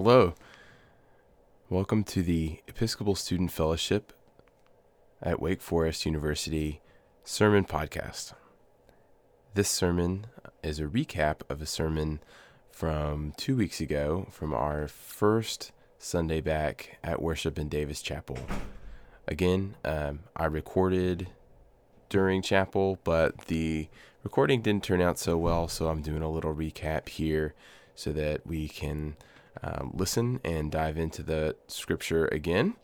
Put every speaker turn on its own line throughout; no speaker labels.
Hello. Welcome to the Episcopal Student Fellowship at Wake Forest University Sermon Podcast. This sermon is a recap of a sermon from two weeks ago from our first Sunday back at worship in Davis Chapel. Again, um, I recorded during chapel, but the recording didn't turn out so well, so I'm doing a little recap here so that we can um, listen and dive into the scripture again.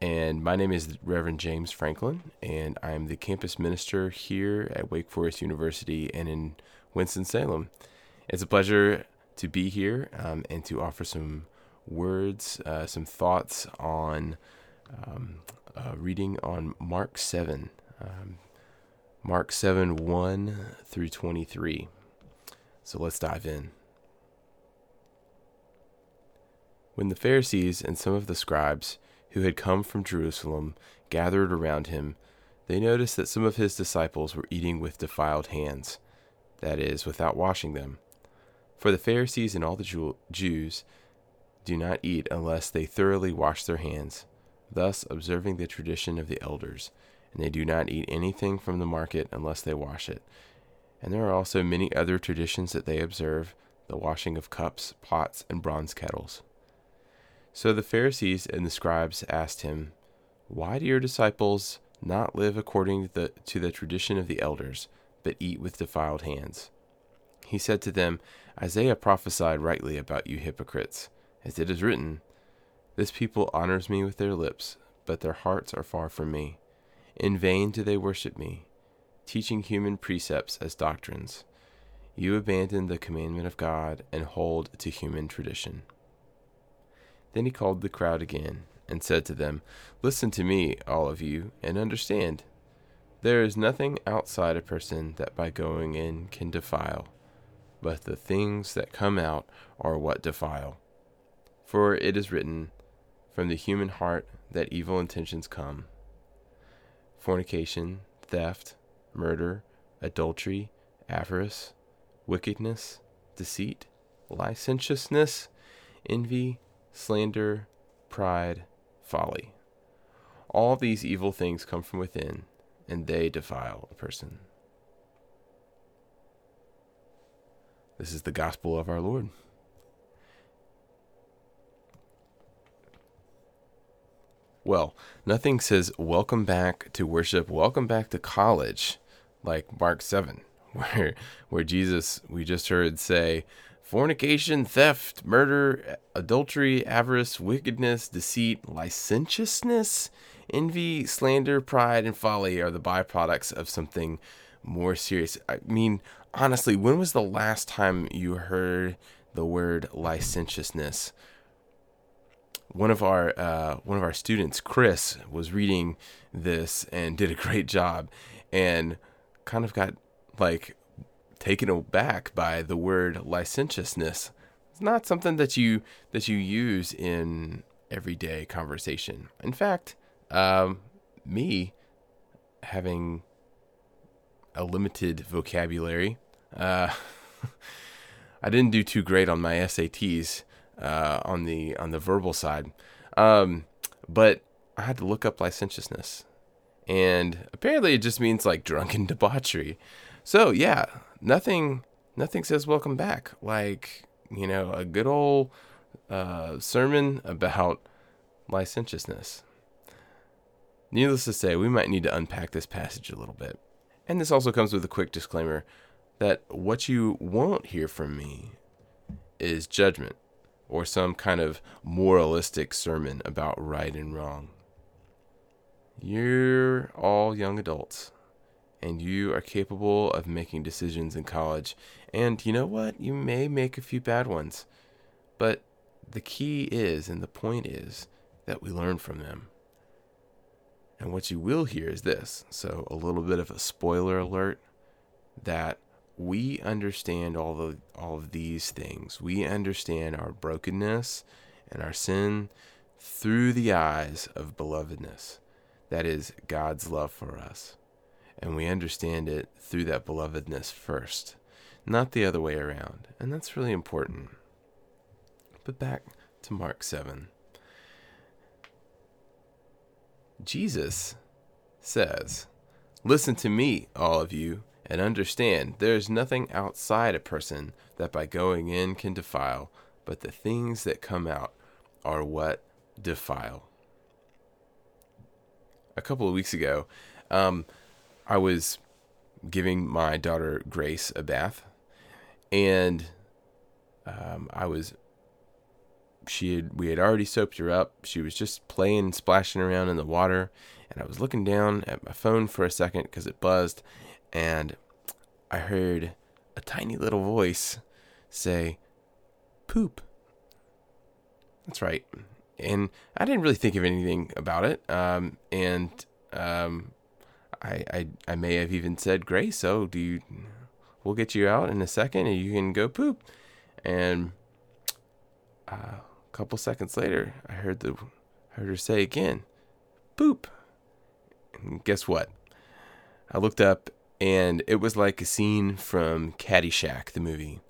And my name is Reverend James Franklin, and I'm the campus minister here at Wake Forest University and in Winston-Salem. It's a pleasure to be here um, and to offer some words, uh, some thoughts on um, reading on Mark 7. Um, Mark 7 1 through 23. So let's dive in. When the Pharisees and some of the scribes who had come from Jerusalem gathered around him, they noticed that some of his disciples were eating with defiled hands, that is, without washing them. For the Pharisees and all the Jews do not eat unless they thoroughly wash their hands, thus observing the tradition of the elders, and they do not eat anything from the market unless they wash it. And there are also many other traditions that they observe the washing of cups, pots, and bronze kettles. So the Pharisees and the scribes asked him, Why do your disciples not live according to the, to the tradition of the elders, but eat with defiled hands? He said to them, Isaiah prophesied rightly about you hypocrites, as it is written, This people honors me with their lips, but their hearts are far from me. In vain do they worship me, teaching human precepts as doctrines. You abandon the commandment of God and hold to human tradition. Then he called the crowd again and said to them, Listen to me, all of you, and understand. There is nothing outside a person that by going in can defile, but the things that come out are what defile. For it is written, From the human heart that evil intentions come fornication, theft, murder, adultery, avarice, wickedness, deceit, licentiousness, envy, slander, pride, folly. All these evil things come from within, and they defile a person. This is the gospel of our Lord. Well, nothing says welcome back to worship, welcome back to college, like Mark 7, where where Jesus we just heard say, fornication, theft, murder, adultery, avarice, wickedness, deceit, licentiousness, envy, slander, pride, and folly are the byproducts of something more serious. I mean, honestly, when was the last time you heard the word licentiousness? One of our uh, one of our students, Chris, was reading this and did a great job, and kind of got like taken aback by the word licentiousness. It's not something that you that you use in everyday conversation. In fact, um, me having a limited vocabulary, uh, I didn't do too great on my SATs uh, on the on the verbal side, um, but I had to look up licentiousness, and apparently it just means like drunken debauchery. So yeah, nothing nothing says welcome back like you know a good old uh, sermon about licentiousness. Needless to say, we might need to unpack this passage a little bit. And this also comes with a quick disclaimer that what you won't hear from me is judgment or some kind of moralistic sermon about right and wrong. You're all young adults and you are capable of making decisions in college. And you know what? You may make a few bad ones. But the key is, and the point is, that we learn from them. And what you will hear is this. So, a little bit of a spoiler alert that we understand all of, all of these things. We understand our brokenness and our sin through the eyes of belovedness. That is God's love for us and we understand it through that belovedness first, not the other way around. And that's really important. But back to Mark 7. Jesus says, Listen to me, all of you, and understand there is nothing outside a person that by going in can defile, but the things that come out are what defile. A couple of weeks ago, um, I was giving my daughter Grace a bath, and um, I was she had we had already soaped her up. She was just playing and splashing around in the water, and I was looking down at my phone for a second because it buzzed, and I heard a tiny little voice say, "Poop." That's right, and I didn't really think of anything about it. Um, and um, I, I I may have even said, "Grace, oh, do you?" We'll get you out in a second, and you can go poop. And uh, a couple seconds later, I heard the heard her say again, "Poop." And guess what? I looked up, and it was like a scene from Caddyshack, the movie.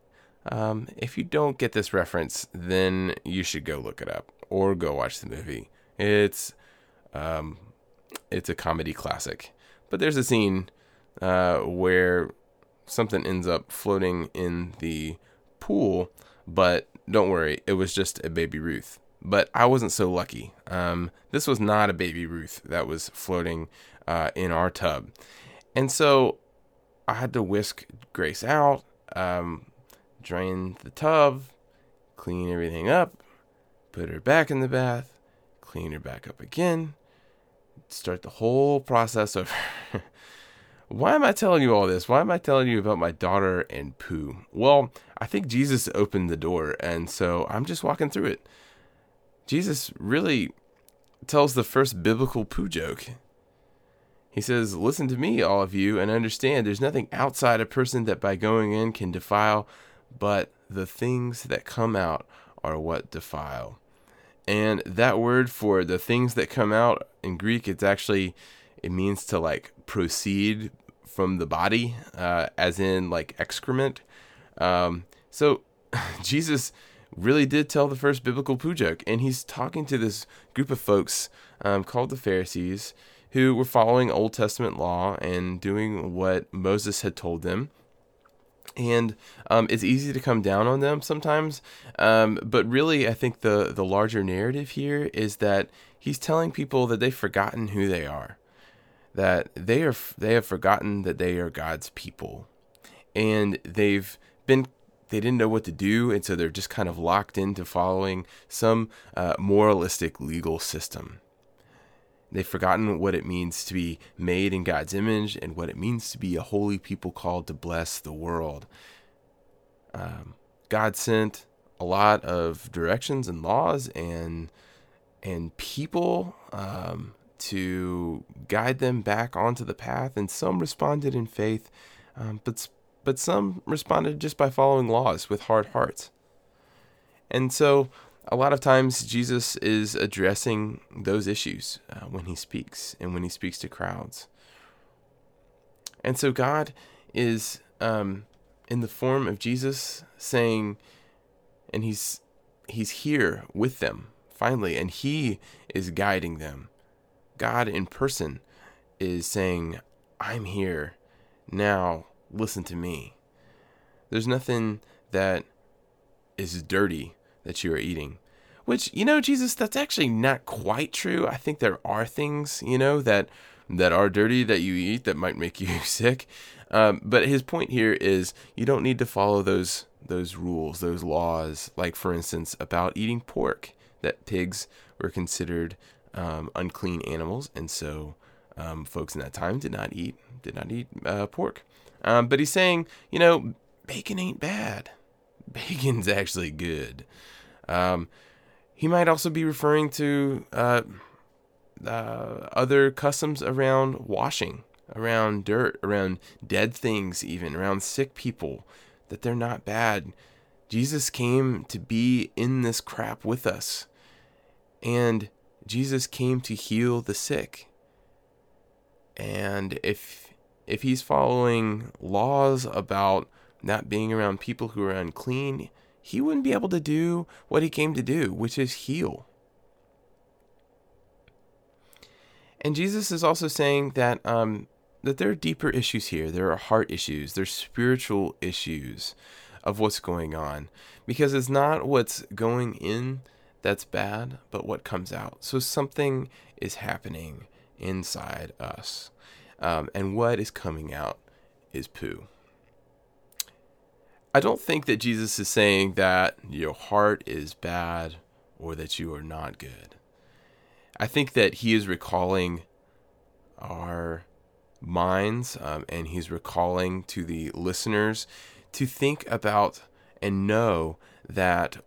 Um, if you don't get this reference, then you should go look it up or go watch the movie. It's um, it's a comedy classic. But there's a scene uh, where something ends up floating in the pool, but don't worry, it was just a baby Ruth. But I wasn't so lucky. Um, this was not a baby Ruth that was floating uh, in our tub. And so I had to whisk Grace out, um, drain the tub, clean everything up, put her back in the bath, clean her back up again, start the whole process over. Why am I telling you all this? Why am I telling you about my daughter and poo? Well, I think Jesus opened the door, and so I'm just walking through it. Jesus really tells the first biblical poo joke. He says, Listen to me, all of you, and understand there's nothing outside a person that by going in can defile, but the things that come out are what defile. And that word for the things that come out in Greek, it's actually it means to like proceed from the body, uh, as in like excrement. Um, so Jesus really did tell the first biblical poo joke, and he's talking to this group of folks um, called the Pharisees who were following Old Testament law and doing what Moses had told them. And um, it's easy to come down on them sometimes, um, but really, I think the the larger narrative here is that he's telling people that they've forgotten who they are that they are they have forgotten that they are God's people, and they've been they didn't know what to do, and so they're just kind of locked into following some uh, moralistic legal system. They've forgotten what it means to be made in God's image and what it means to be a holy people called to bless the world. Um, God sent a lot of directions and laws and and people um, to guide them back onto the path, and some responded in faith, um, but but some responded just by following laws with hard hearts. And so, a lot of times, Jesus is addressing those issues uh, when he speaks and when he speaks to crowds. And so, God is um, in the form of Jesus saying, and he's he's here with them finally, and he is guiding them. God in person is saying, I'm here. Now, listen to me. There's nothing that is dirty that you are eating. Which, you know, Jesus, that's actually not quite true. I think there are things, you know, that that are dirty that you eat that might make you sick. Um, but his point here is you don't need to follow those those rules, those laws. Like for instance, about eating pork, that pigs were considered um, unclean animals, and so um, folks in that time did not eat did not eat uh, pork. Um, but he's saying, you know, bacon ain't bad. Bacon's actually good. Um, he might also be referring to uh, uh, other customs around washing, around dirt, around dead things, even around sick people, that they're not bad. Jesus came to be in this crap with us. And Jesus came to heal the sick. And if if he's following laws about not being around people who are unclean, he wouldn't be able to do what he came to do, which is heal. And Jesus is also saying that um, that there are deeper issues here. There are heart issues. There's spiritual issues of what's going on because it's not what's going in that's bad, but what comes out. So something is happening inside us, um, and what is coming out is poo. I don't think that Jesus is saying that your heart is bad or that you are not good. I think that he is recalling our minds um, and he's recalling to the listeners to think about and know that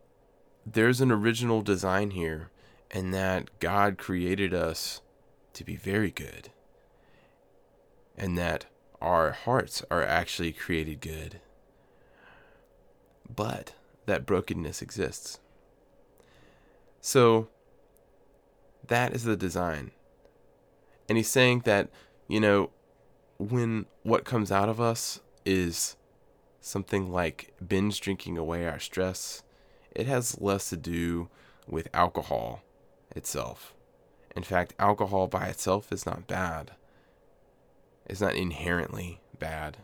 there's an original design here and that God created us to be very good and that our hearts are actually created good but that brokenness exists so that is the design and he's saying that you know when what comes out of us is something like binge drinking away our stress, it has less to do with alcohol itself. In fact, alcohol by itself is not bad. It's not inherently bad.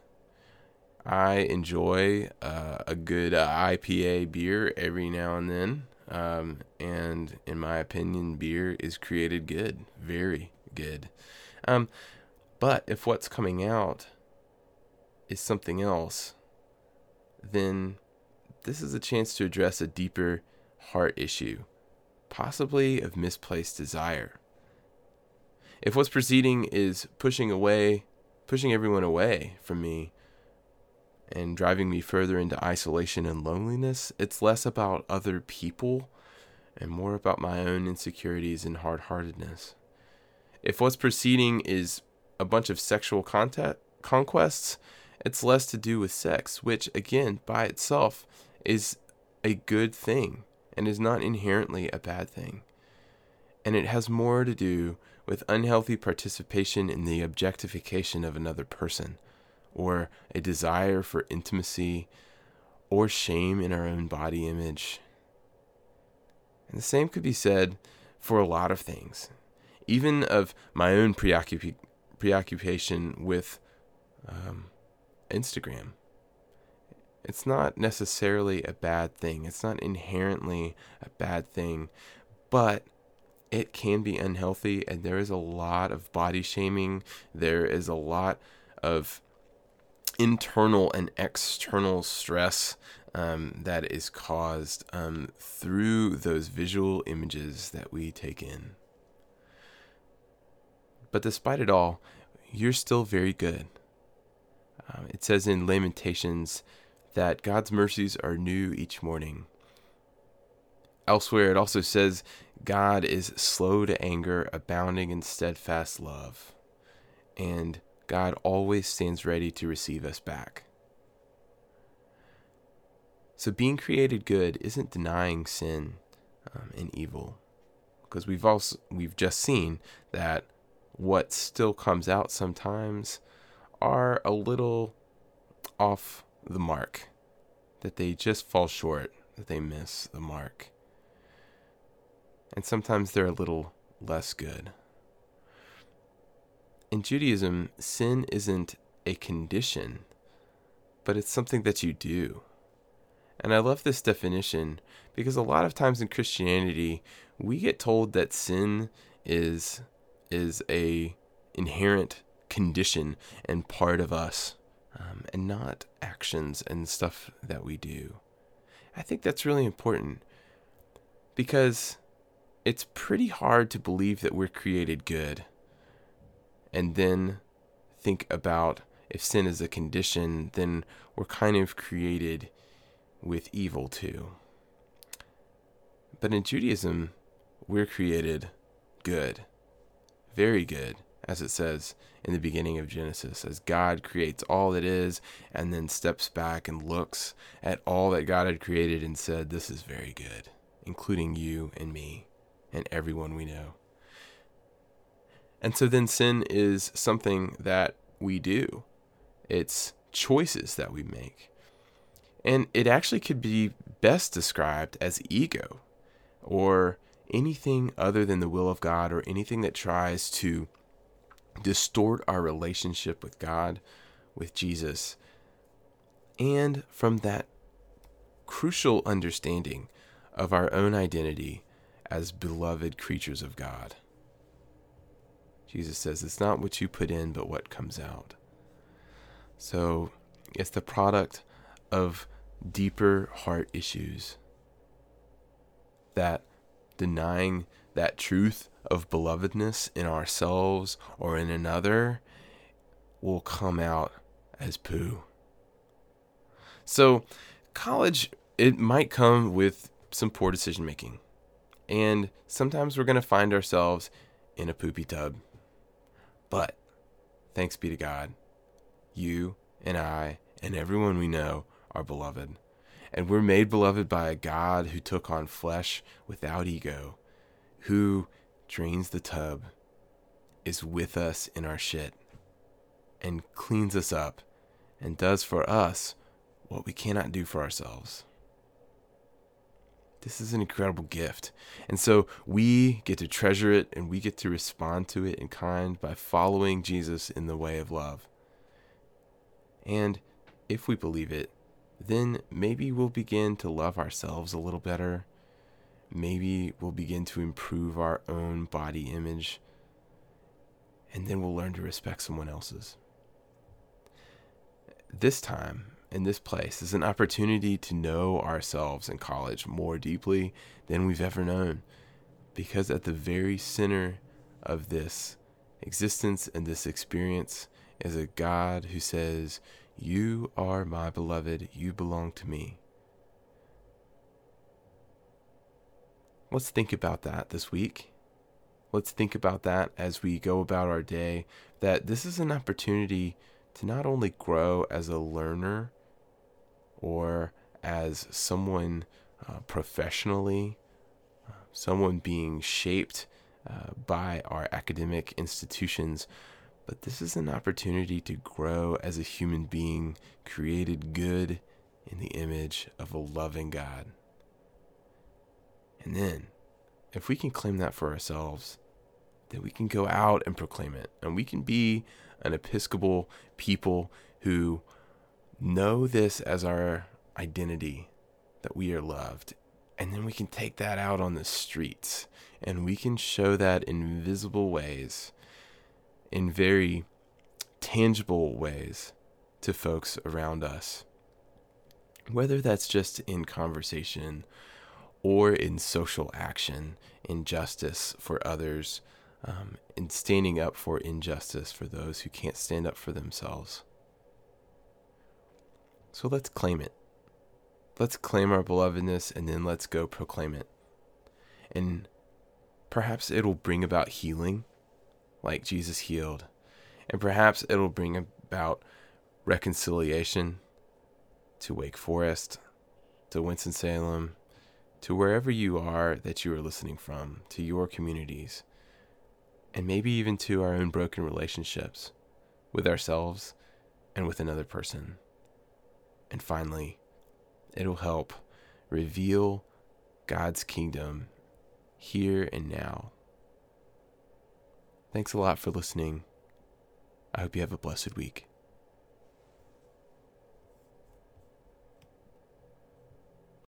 I enjoy uh, a good uh, IPA beer every now and then. Um, and in my opinion, beer is created good, very good. Um, but if what's coming out is something else, then this is a chance to address a deeper heart issue, possibly of misplaced desire. If what's proceeding is pushing away, pushing everyone away from me and driving me further into isolation and loneliness, it's less about other people and more about my own insecurities and hard heartedness. If what's proceeding is a bunch of sexual contact, conquests, it's less to do with sex, which, again, by itself is a good thing and is not inherently a bad thing. And it has more to do with unhealthy participation in the objectification of another person, or a desire for intimacy, or shame in our own body image. And the same could be said for a lot of things, even of my own preoccup- preoccupation with um, Instagram. It's not necessarily a bad thing. It's not inherently a bad thing, but it can be unhealthy, and there is a lot of body shaming. There is a lot of internal and external stress um, that is caused um, through those visual images that we take in. But despite it all, you're still very good. Um, it says in Lamentations that God's mercies are new each morning. Elsewhere, it also says God is slow to anger, abounding in steadfast love. And God always stands ready to receive us back. So being created good isn't denying sin um, and evil, because we've also we've just seen that what still comes out sometimes are a little off the mark, that they just fall short, that they miss the mark. And sometimes they're a little less good. In Judaism, sin isn't a condition, but it's something that you do. And I love this definition because a lot of times in Christianity, we get told that sin is is a inherent condition and part of us, um, and not actions and stuff that we do. I think that's really important because it's pretty hard to believe that we're created good and then think about if sin is a condition, then we're kind of created with evil too. But in Judaism, we're created good very good, as it says in the beginning of Genesis, as God creates all that is and then steps back and looks at all that God had created and said, This is very good, including you and me and everyone we know. And so then sin is something that we do, it's choices that we make. And it actually could be best described as ego or anything other than the will of God or anything that tries to distort our relationship with God, with Jesus. And from that crucial understanding of our own identity as beloved creatures of God. Jesus says it's not what you put in, but what comes out. So it's the product of deeper heart issues that denying that truth of belovedness in ourselves or in another will come out as poo. So, college, it might come with some poor decision making. And sometimes we're going to find ourselves in a poopy tub. But thanks be to God, you and I and everyone we know are beloved. And we're made beloved by a God who took on flesh without ego, who drains the tub, is with us in our shit, and cleans us up, and does for us what we cannot do for ourselves. This is an incredible gift. And so we get to treasure it and we get to respond to it in kind by following Jesus in the way of love. And if we believe it, then maybe we'll begin to love ourselves a little better. Maybe we'll begin to improve our own body image. And then we'll learn to respect someone else's. This time, in this place, is an opportunity to know ourselves in college more deeply than we've ever known. Because at the very center of this existence and this experience is a God who says, you are my beloved, you belong to me. Let's think about that this week. Let's think about that as we go about our day. That this is an opportunity to not only grow as a learner or as someone uh, professionally, uh, someone being shaped uh, by our academic institutions, but this is an opportunity to grow as a human being created good in the image of a loving God. And then, if we can claim that for ourselves, then we can go out and proclaim it. And we can be an Episcopal people who know this as our identity, that we are loved. And then we can take that out on the streets and we can show that in visible ways in very tangible ways to folks around us. Whether that's just in conversation or in social action, in justice for others, um, in standing up for injustice for those who can't stand up for themselves. So let's claim it. Let's claim our belovedness and then let's go proclaim it. And perhaps it'll bring about healing like Jesus healed. And perhaps it'll bring about reconciliation to Wake Forest, to Winston-Salem, to wherever you are that you are listening from, to your communities, and maybe even to our own broken relationships with ourselves and with another person. And finally, it'll help reveal God's kingdom here and now Thanks a lot for listening. I hope you have a blessed week.